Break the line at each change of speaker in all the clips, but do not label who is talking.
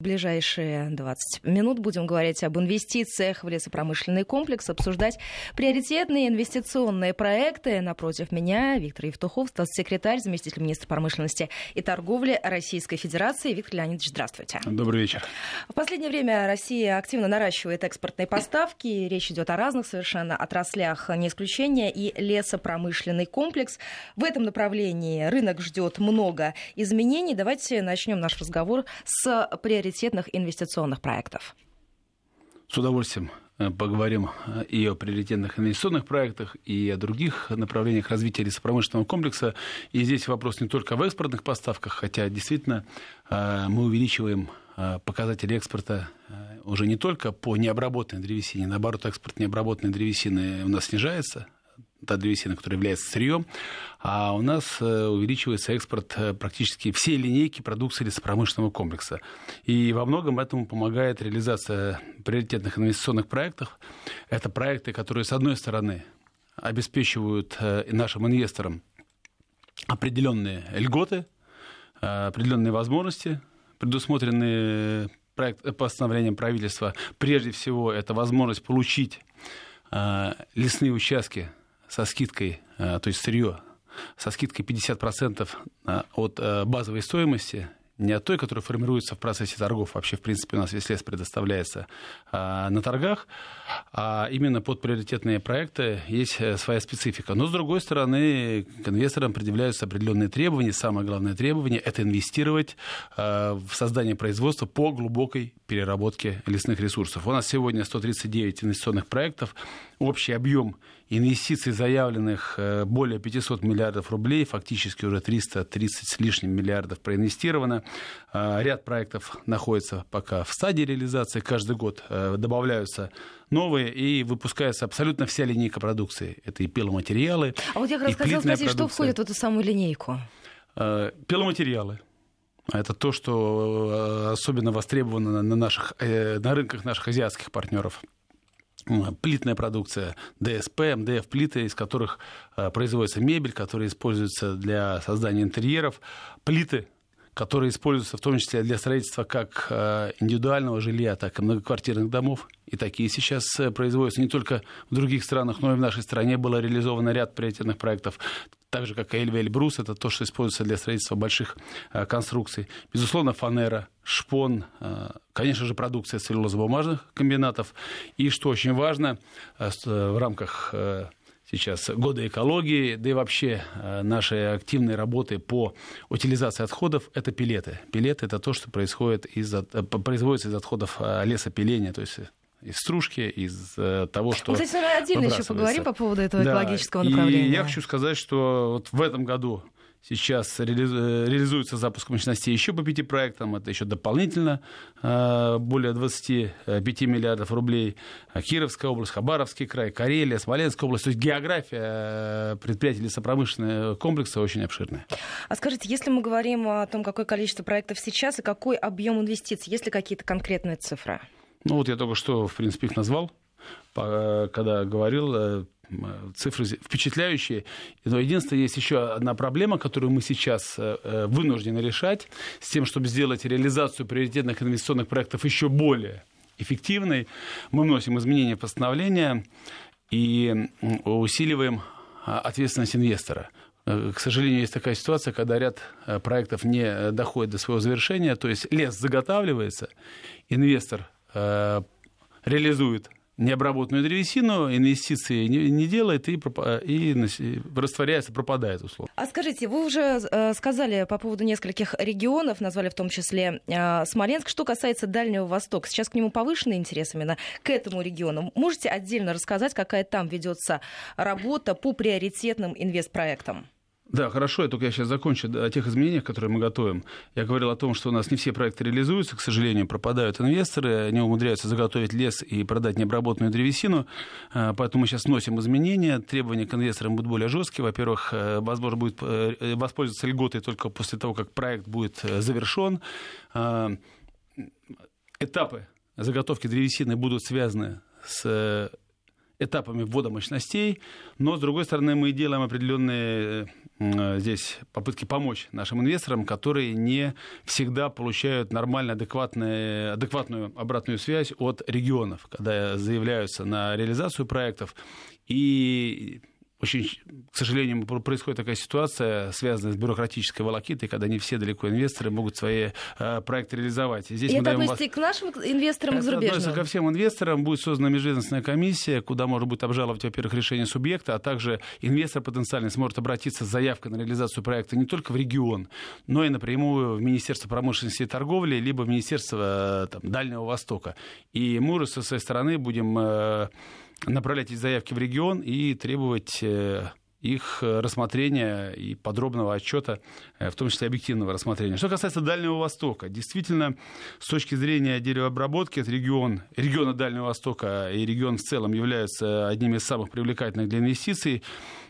В ближайшие 20 минут будем говорить об инвестициях в лесопромышленный комплекс, обсуждать приоритетные инвестиционные проекты. Напротив меня Виктор Евтухов, статс-секретарь, заместитель министра промышленности и торговли Российской Федерации. Виктор Леонидович, здравствуйте.
Добрый вечер.
В последнее время Россия активно наращивает экспортные поставки. Речь идет о разных совершенно отраслях, не исключение, и лесопромышленный комплекс. В этом направлении рынок ждет много изменений. Давайте начнем наш разговор с приоритетными приоритетных инвестиционных проектов?
С удовольствием э, поговорим э, и о приоритетных инвестиционных проектах, и о других направлениях развития лесопромышленного комплекса. И здесь вопрос не только в экспортных поставках, хотя действительно э, мы увеличиваем показатели экспорта уже не только по необработанной древесине, наоборот, экспорт необработанной древесины у нас снижается, та древесина, которая является сырьем, а у нас э, увеличивается экспорт э, практически всей линейки продукции лесопромышленного комплекса. И во многом этому помогает реализация приоритетных инвестиционных проектов. Это проекты, которые, с одной стороны, обеспечивают э, нашим инвесторам определенные льготы, определенные возможности, предусмотренные проект, постановлением правительства. Прежде всего, это возможность получить лесные участки со скидкой, э, то есть сырье, со скидкой 50% э, от э, базовой стоимости не от той, которая формируется в процессе торгов. Вообще, в принципе, у нас весь лес предоставляется а, на торгах, а именно под приоритетные проекты есть э, своя специфика. Но, с другой стороны, к инвесторам предъявляются определенные требования. Самое главное требование – это инвестировать а, в создание производства по глубокой переработке лесных ресурсов. У нас сегодня 139 инвестиционных проектов. Общий объем инвестиций, заявленных э, более 500 миллиардов рублей, фактически уже 330 с лишним миллиардов проинвестировано. А, ряд проектов находится пока в стадии реализации. Каждый год э, добавляются новые и выпускается абсолютно вся линейка продукции. Это и пиломатериалы,
А вот я как раз хотела спросить, продукция. что входит в эту самую линейку?
Э, пиломатериалы. Это то, что особенно востребовано на, наших, на рынках наших азиатских партнеров плитная продукция ДСП, МДФ плиты, из которых э, производится мебель, которая используется для создания интерьеров, плиты, которые используются в том числе для строительства как э, индивидуального жилья, так и многоквартирных домов. И такие сейчас э, производятся не только в других странах, но и в нашей стране было реализовано ряд приоритетных проектов так же, как и Эльвель Брус, это то, что используется для строительства больших э, конструкций. Безусловно, фанера, шпон, конечно же, продукция целлюлозно-бумажных комбинатов. И, что очень важно, в рамках сейчас года экологии, да и вообще нашей активной работы по утилизации отходов, это пилеты. Пилеты – это то, что происходит из, производится из отходов лесопиления, то есть из стружки, из э, того, что
кстати, отдельно еще поговорим по поводу этого да. экологического направления.
И я хочу сказать, что вот в этом году Сейчас реализуется запуск мощностей еще по пяти проектам. Это еще дополнительно э, более 25 миллиардов рублей. Кировская область, Хабаровский край, Карелия, Смоленская область. То есть география э, предприятий лесопромышленного комплекса очень обширная.
А скажите, если мы говорим о том, какое количество проектов сейчас и какой объем инвестиций, есть ли какие-то конкретные цифры?
Ну вот я только что, в принципе, их назвал, когда говорил, э, цифры впечатляющие. Но единственное, есть еще одна проблема, которую мы сейчас э, э, вынуждены решать, с тем, чтобы сделать реализацию приоритетных инвестиционных проектов еще более эффективной. Мы вносим изменения в постановление и усиливаем ответственность инвестора. К сожалению, есть такая ситуация, когда ряд проектов не доходит до своего завершения, то есть лес заготавливается, инвестор Э, реализует необработанную древесину, инвестиции не, не делает и, и растворяется, пропадает условно.
А скажите, вы уже э, сказали по поводу нескольких регионов, назвали в том числе э, Смоленск. Что касается Дальнего Востока, сейчас к нему повышенный интерес именно к этому региону. Можете отдельно рассказать, какая там ведется работа по приоритетным инвестпроектам?
Да, хорошо, я только я сейчас закончу о тех изменениях, которые мы готовим. Я говорил о том, что у нас не все проекты реализуются, к сожалению, пропадают инвесторы, они умудряются заготовить лес и продать необработанную древесину, а, поэтому мы сейчас вносим изменения, требования к инвесторам будут более жесткие. Во-первых, э, возможно будет э, воспользоваться льготой только после того, как проект будет э, завершен. Этапы заготовки древесины будут связаны с этапами ввода мощностей, но, с другой стороны, мы делаем определенные здесь попытки помочь нашим инвесторам, которые не всегда получают нормально адекватную, адекватную обратную связь от регионов, когда заявляются на реализацию проектов и очень, к сожалению, происходит такая ситуация, связанная с бюрократической волокитой, когда не все далеко инвесторы могут свои э, проекты реализовать.
Здесь и это относится к нашим инвесторам, это к зарубежным?
относится ко всем инвесторам. Будет создана межведомственная комиссия, куда можно будет обжаловать, во-первых, решение субъекта, а также инвестор потенциальный сможет обратиться с заявкой на реализацию проекта не только в регион, но и напрямую в Министерство промышленности и торговли, либо в Министерство э, там, Дальнего Востока. И мы уже со своей стороны будем э, направлять эти заявки в регион и требовать э, их рассмотрения и подробного отчета, э, в том числе объективного рассмотрения. Что касается Дальнего Востока, действительно, с точки зрения деревообработки, этот регион, региона Дальнего Востока и регион в целом являются одними из самых привлекательных для инвестиций.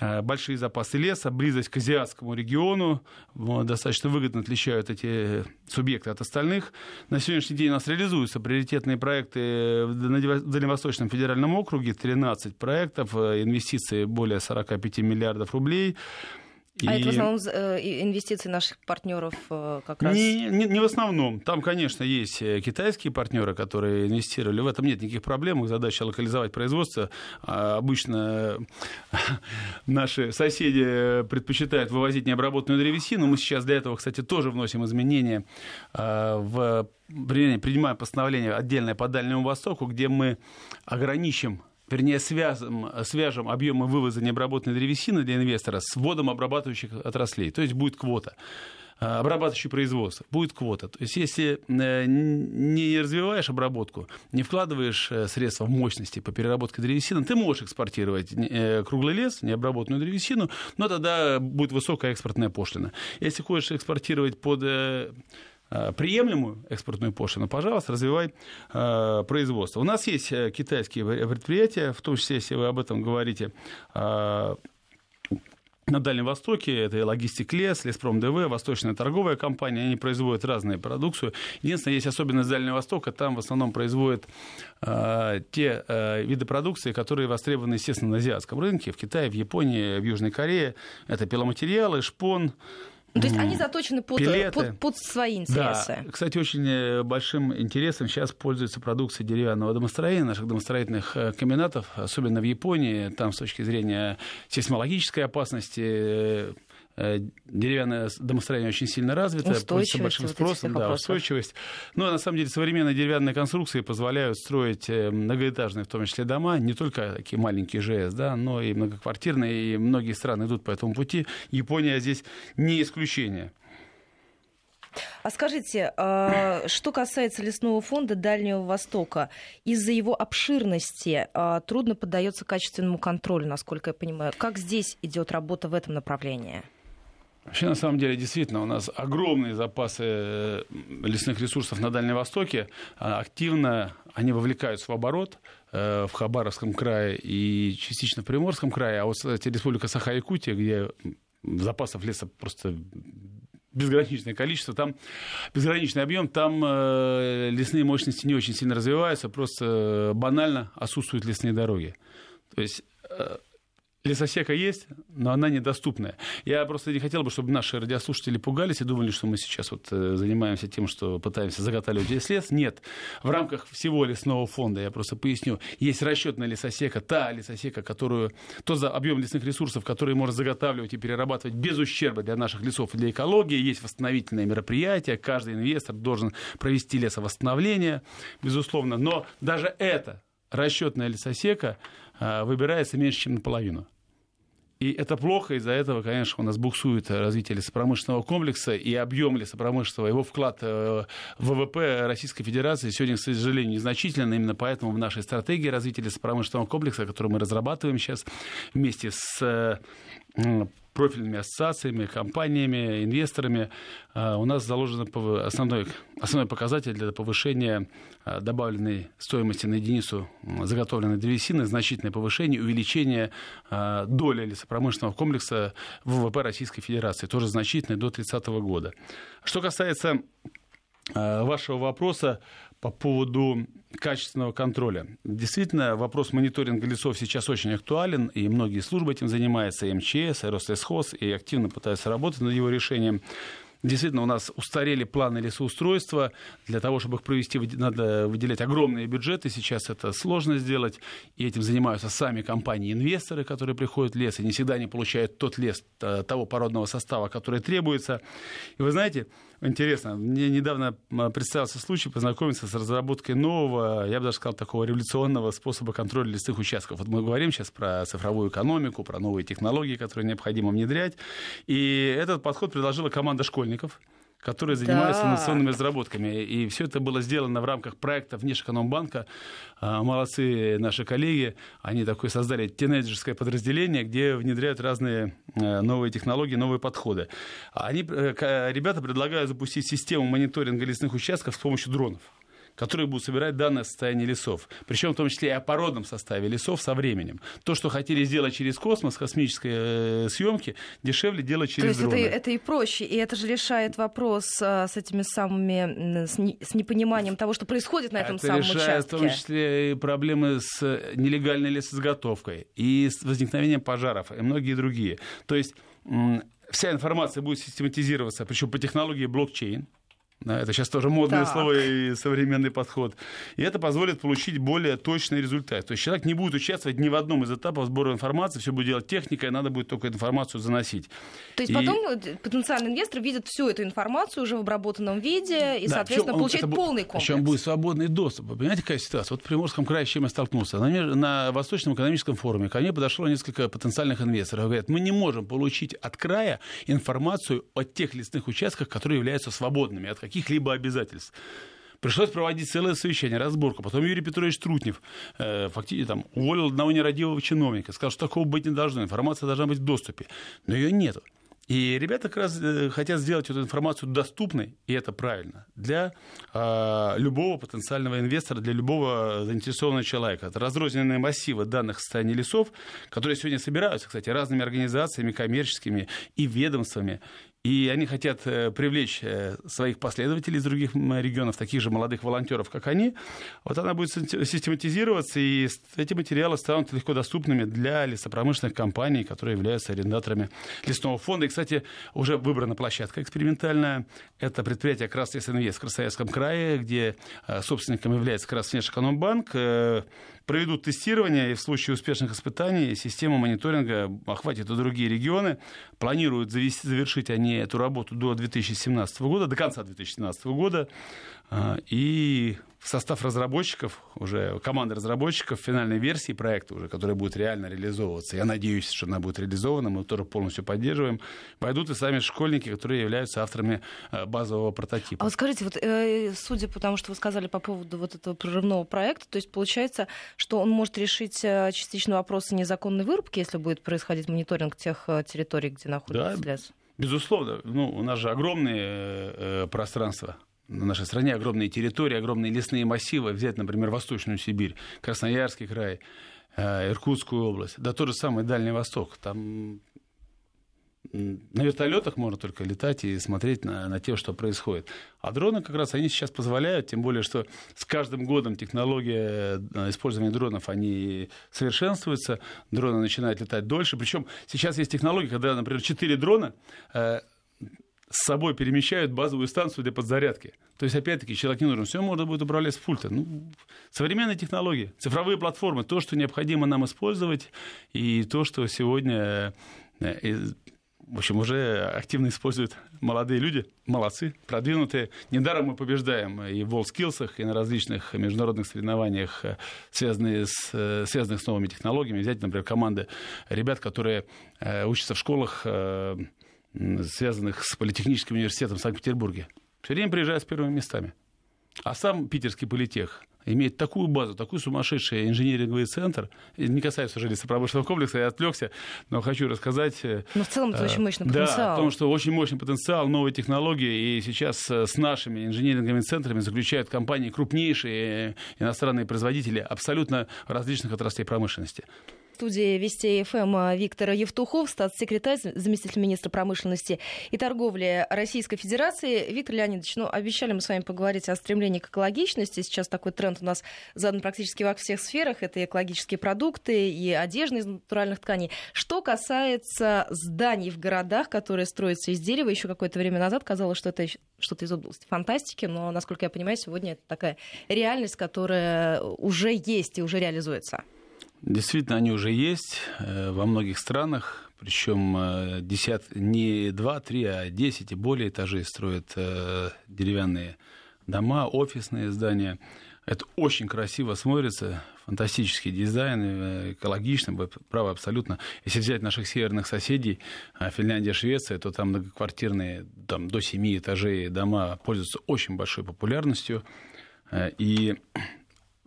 Э, большие запасы леса, близость к азиатскому региону достаточно выгодно отличают эти субъекты от остальных. На сегодняшний день у нас реализуются приоритетные проекты в Дальневосточном федеральном округе, 13 проектов, э, инвестиции более 45 миллиардов рублей.
А и... это в основном э, инвестиции наших партнеров э, как раз?
Не, не, не в основном. Там, конечно, есть э, китайские партнеры, которые инвестировали. В этом нет никаких проблем. Их задача локализовать производство. А обычно наши соседи предпочитают вывозить необработанную древесину. Мы сейчас для этого, кстати, тоже вносим изменения в принимаем постановление отдельное по Дальнему Востоку, где мы ограничим вернее, связым, свяжем объемы вывоза необработанной древесины для инвестора с вводом обрабатывающих отраслей. То есть будет квота а, обрабатывающее производство, будет квота. То есть если э, не развиваешь обработку, не вкладываешь э, средства в мощности по переработке древесины, ты можешь экспортировать э, круглый лес, необработанную древесину, но тогда будет высокая экспортная пошлина. Если хочешь экспортировать под Э, приемлемую экспортную пошлину, пожалуйста, развивай э, производство. У нас есть э, китайские предприятия, в том числе, если вы об этом говорите, на Дальнем Востоке, это и Логистик Лес, Леспром ДВ, Восточная торговая компания, они производят разные продукцию. Единственное, есть особенность Дальнего Востока, там в основном производят э, те э, виды продукции, которые востребованы, естественно, на азиатском рынке, в Китае, в Японии, в Южной Корее. Это пиломатериалы, шпон,
то есть они заточены под, под, под свои интересы.
Да. Кстати, очень э, большим интересом сейчас пользуется продукция деревянного домостроения, наших домостроительных э, комбинатов, особенно в Японии. Там с точки зрения сейсмологической опасности Э, деревянное домостроение очень сильно развито, пользуется большим спросом, да, устойчивость. Но ну, а на самом деле современные деревянные конструкции позволяют строить э, многоэтажные, в том числе дома, не только такие маленькие ЖС, да, но и многоквартирные, и многие страны идут по этому пути. Япония здесь не исключение.
А скажите, а, что касается лесного фонда Дальнего Востока, из-за его обширности трудно поддается качественному контролю, насколько я понимаю. Как здесь идет работа в этом направлении?
Вообще, на самом деле, действительно, у нас огромные запасы э, лесных ресурсов на Дальнем Востоке. А, активно они вовлекаются в оборот э, в Хабаровском крае и частично в Приморском крае. А вот, кстати, Республика Саха-Якутия, где запасов леса просто безграничное количество, там безграничный объем, там э, лесные мощности не очень сильно развиваются, просто банально отсутствуют лесные дороги. То есть Лесосека есть, но она недоступная. Я просто не хотел бы, чтобы наши радиослушатели пугались и думали, что мы сейчас вот э, занимаемся тем, что пытаемся заготавливать весь лес. Нет. В рамках всего лесного фонда, я просто поясню, есть расчетная лесосека, та лесосека, которую, тот за объем лесных ресурсов, который можно заготавливать и перерабатывать без ущерба для наших лесов и для экологии. Есть восстановительные мероприятия. Каждый инвестор должен провести лесовосстановление, безусловно. Но даже это расчетная лесосека выбирается меньше, чем наполовину. И это плохо, из-за этого, конечно, у нас буксует развитие лесопромышленного комплекса, и объем лесопромышленного, его вклад э, в ВВП Российской Федерации сегодня, к сожалению, незначительный. Именно поэтому в нашей стратегии развития лесопромышленного комплекса, которую мы разрабатываем сейчас вместе с профильными ассоциациями, компаниями, инвесторами, а, у нас заложен основной, основной показатель для повышения а, добавленной стоимости на единицу заготовленной древесины, значительное повышение, увеличение а, доли лесопромышленного комплекса в ВВП Российской Федерации, тоже значительное до 30 года. Что касается вашего вопроса по поводу качественного контроля. Действительно, вопрос мониторинга лесов сейчас очень актуален, и многие службы этим занимаются, и МЧС, и Рослесхоз, и активно пытаются работать над его решением. Действительно, у нас устарели планы лесоустройства. Для того, чтобы их провести, надо выделять огромные бюджеты. Сейчас это сложно сделать. И этим занимаются сами компании-инвесторы, которые приходят в лес. И не всегда они получают тот лес э, того породного состава, который требуется. И вы знаете, Интересно. Мне недавно представился случай познакомиться с разработкой нового, я бы даже сказал, такого революционного способа контроля лесных участков. Вот мы говорим сейчас про цифровую экономику, про новые технологии, которые необходимо внедрять. И этот подход предложила команда школьников которые занимались да. инновационными разработками. И все это было сделано в рамках проекта Внешэкономбанка. А, молодцы наши коллеги. Они такое создали тинейджерское подразделение, где внедряют разные э, новые технологии, новые подходы. Они, э, ребята предлагают запустить систему мониторинга лесных участков с помощью дронов которые будут собирать данные о состоянии лесов. Причем в том числе и о породном составе лесов со временем. То, что хотели сделать через космос, космической э, съемки, дешевле делать через
То есть дроны. Это, это и проще, и это же решает вопрос а, с этими самыми, с, не, с непониманием того, что происходит на этом
это
самом
решает
участке.
в том числе и проблемы с нелегальной лесозаготовкой, и с возникновением пожаров, и многие другие. То есть вся информация будет систематизироваться, причем по технологии блокчейн, это сейчас тоже модное так. слово и современный подход. И это позволит получить более точный результат. То есть человек не будет участвовать ни в одном из этапов сбора информации, все будет делать техника, и надо будет только информацию заносить.
То есть и... потом э, потенциальный инвестор видит всю эту информацию уже в обработанном виде и, да, соответственно, получает он, полный комплекс.
Причем будет свободный доступ. Вы понимаете, какая ситуация? Вот в Приморском крае с чем я столкнулся. На, на Восточном экономическом форуме ко мне подошло несколько потенциальных инвесторов. Говорят, мы не можем получить от края информацию о тех лесных участках, которые являются свободными от каких-либо обязательств. Пришлось проводить целое совещание, разборку. Потом Юрий Петрович Трутнев э, фактически там, уволил одного нерадивого чиновника, сказал, что такого быть не должно, информация должна быть в доступе. Но ее нет. И ребята как раз э, хотят сделать эту информацию доступной, и это правильно, для э, любого потенциального инвестора, для любого заинтересованного человека. Это разрозненные массивы данных состояния лесов, которые сегодня собираются, кстати, разными организациями коммерческими и ведомствами. И они хотят э, привлечь э, своих последователей из других регионов, таких же молодых волонтеров, как они. Вот она будет систематизироваться, и эти материалы станут легко доступными для лесопромышленных компаний, которые являются арендаторами лесного фонда. И, кстати, уже выбрана площадка экспериментальная. Это предприятие «Краснес в Красноярском крае, где э, собственником является Краснешэкономбанк проведут тестирование, и в случае успешных испытаний система мониторинга охватит и другие регионы. Планируют завершить они эту работу до 2017 года, до конца 2017 года. А, и в состав разработчиков, уже команды разработчиков финальной версии проекта, уже, которая будет реально реализовываться, я надеюсь, что она будет реализована, мы тоже полностью поддерживаем, войдут и сами школьники, которые являются авторами э, базового прототипа.
А вот скажите, вот, э, судя по тому, что вы сказали по поводу вот этого прорывного проекта, то есть получается, что он может решить э, частично вопросы незаконной вырубки, если будет происходить мониторинг тех территорий, где находится да, лес?
Безусловно. Ну, у нас же огромные э, пространства на нашей стране огромные территории, огромные лесные массивы. Взять, например, Восточную Сибирь, Красноярский край, э, Иркутскую область, да тот же самый Дальний Восток. Там на вертолетах можно только летать и смотреть на, на то, что происходит. А дроны как раз они сейчас позволяют, тем более, что с каждым годом технология э, использования дронов, они совершенствуются, дроны начинают летать дольше. Причем сейчас есть технология, когда, например, 4 дрона э, с собой перемещают базовую станцию для подзарядки. То есть, опять-таки, человек не нужен. Все можно будет управлять с пульта. Ну, современные технологии, цифровые платформы, то, что необходимо нам использовать, и то, что сегодня э, в общем, уже активно используют молодые люди, молодцы, продвинутые. Недаром мы побеждаем и в WorldSkills, и на различных международных соревнованиях, э, связанных с, э, связанных с новыми технологиями. Взять, например, команды ребят, которые учатся в школах связанных с Политехническим университетом в Санкт-Петербурге. Все время приезжают с первыми местами. А сам питерский политех имеет такую базу, такой сумасшедший инженеринговый центр. Не касается уже лесопромышленного комплекса, я отвлекся, но хочу рассказать...
Э, но в целом это э, очень мощный потенциал.
Да, о том, что очень мощный потенциал, новые технологии, и сейчас э, с нашими инженеринговыми центрами заключают компании крупнейшие иностранные производители абсолютно различных отраслей промышленности.
Студии Вести ФМ Виктор Евтухов, статс-секретарь, заместитель министра промышленности и торговли Российской Федерации. Виктор Леонидович, ну, обещали мы с вами поговорить о стремлении к экологичности. Сейчас такой тренд у нас задан практически во всех сферах. Это и экологические продукты, и одежда из натуральных тканей. Что касается зданий в городах, которые строятся из дерева, еще какое-то время назад казалось, что это что-то из области фантастики, но, насколько я понимаю, сегодня это такая реальность, которая уже есть и уже реализуется.
Действительно, они уже есть э, во многих странах, причем э, десят, не два, три, а десять и более этажей строят э, деревянные дома, офисные здания. Это очень красиво смотрится, фантастический дизайн, экологично, право абсолютно. Если взять наших северных соседей, Финляндия, Швеция, то там многоквартирные, там до семи этажей дома пользуются очень большой популярностью. И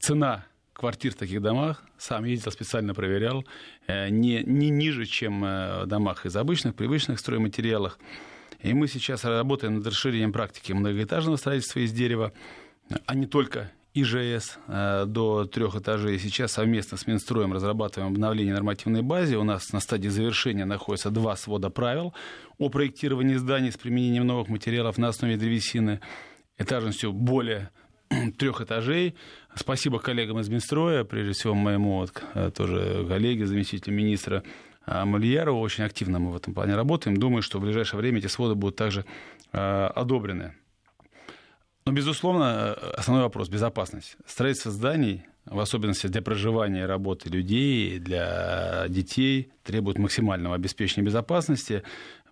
цена квартир в таких домах, сам ездил, специально проверял, э, не, не ниже, чем э, в домах из обычных, привычных стройматериалах. И мы сейчас работаем над расширением практики многоэтажного строительства из дерева, а не только ИЖС э, до трех этажей. Сейчас совместно с Минстроем разрабатываем обновление нормативной базы. У нас на стадии завершения находятся два свода правил о проектировании зданий с применением новых материалов на основе древесины этажностью более трех этажей. Спасибо коллегам из Минстроя, прежде всего моему вот, э, тоже коллеге, заместителю министра э, Мальярову. Очень активно мы в этом плане работаем. Думаю, что в ближайшее время эти своды будут также э, одобрены. Но, безусловно, основной вопрос – безопасность. Строительство зданий, в особенности для проживания и работы людей, для детей, требует максимального обеспечения безопасности.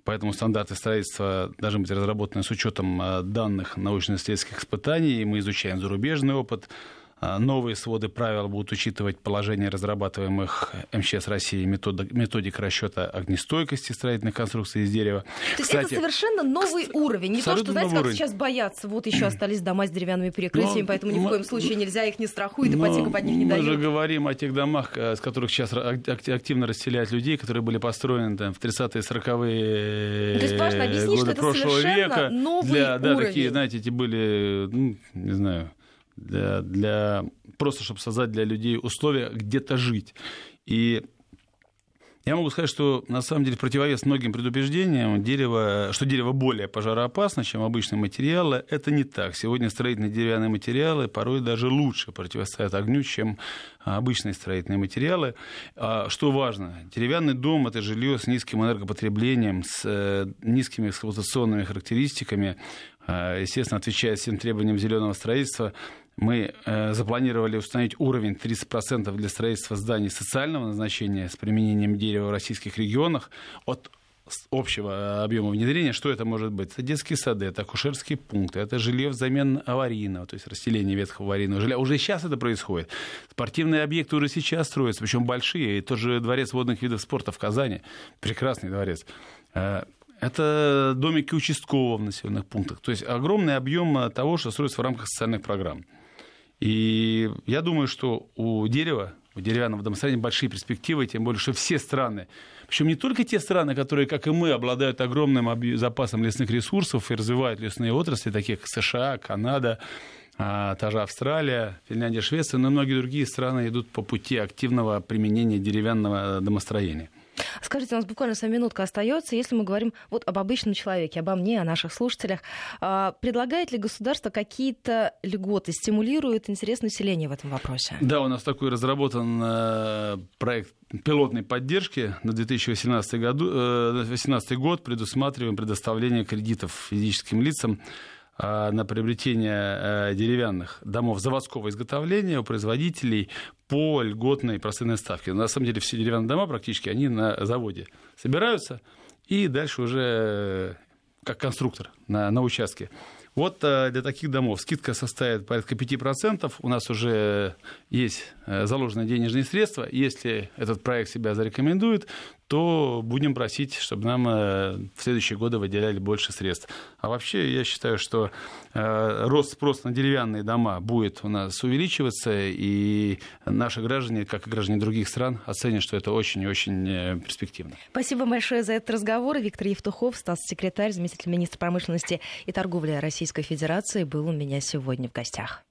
Поэтому стандарты строительства должны быть разработаны с учетом э, данных научно-исследовательских испытаний. Мы изучаем зарубежный опыт, а, новые своды правил будут учитывать положение разрабатываемых МЧС России методик, методик расчета огнестойкости строительных конструкций из дерева.
То есть это совершенно новый кстати, уровень. Не то, что, знаете, как уровень. сейчас боятся, вот еще остались дома с деревянными перекрытиями, но, поэтому ни в коем случае нельзя их не страхуют, ипотеку под них не дают.
Мы же говорим о тех домах, э, с которых сейчас активно расселяют людей, которые были построены там, в 30-е, 40-е ну, годы прошлого века.
Новый для,
да,
уровень.
такие, знаете, эти были, ну, не знаю, для, для просто чтобы создать для людей условия где-то жить. И я могу сказать, что на самом деле противовес многим предубеждениям, дерево, что дерево более пожароопасно, чем обычные материалы, это не так. Сегодня строительные деревянные материалы порой даже лучше противостоят огню, чем обычные строительные материалы. А что важно, деревянный дом – это жилье с низким энергопотреблением, с э, низкими эксплуатационными характеристиками, а, естественно, отвечает всем требованиям зеленого строительства мы э, запланировали установить уровень 30% для строительства зданий социального назначения с применением дерева в российских регионах от общего объема внедрения, что это может быть? Это детские сады, это акушерские пункты, это жилье взамен аварийного, то есть расселение ветхого аварийного жилья. Уже сейчас это происходит. Спортивные объекты уже сейчас строятся, причем большие. И тот же дворец водных видов спорта в Казани, прекрасный дворец. Э, это домики участкового в населенных пунктах. То есть огромный объем того, что строится в рамках социальных программ. И я думаю, что у дерева, у деревянного домостроения большие перспективы, тем более, что все страны, причем не только те страны, которые, как и мы, обладают огромным запасом лесных ресурсов и развивают лесные отрасли, такие как США, Канада, а, та же Австралия, Финляндия, Швеция, но многие другие страны идут по пути активного применения деревянного домостроения.
Скажите, у нас буквально своя минутка остается. Если мы говорим вот об обычном человеке, обо мне, о наших слушателях, а, предлагает ли государство какие-то льготы, стимулирует интерес населения в этом вопросе?
Да, у нас такой разработан э, проект пилотной поддержки на 2018 году, 2018 э, год предусматриваем предоставление кредитов физическим лицам на приобретение э, деревянных домов заводского изготовления у производителей по льготной процентной ставке. На самом деле все деревянные дома практически они на заводе собираются и дальше уже э, как конструктор на, на участке. Вот для таких домов скидка составит порядка 5%. У нас уже есть заложенные денежные средства. Если этот проект себя зарекомендует, то будем просить, чтобы нам э, в следующие годы выделяли больше средств. А вообще я считаю, что э, рост спроса на деревянные дома будет у нас увеличиваться, и наши граждане, как и граждане других стран, оценят, что это очень и очень э, перспективно.
Спасибо большое за этот разговор. Виктор Евтухов, статс-секретарь, заместитель министра промышленности и торговли Российской Федерации, был у меня сегодня в гостях.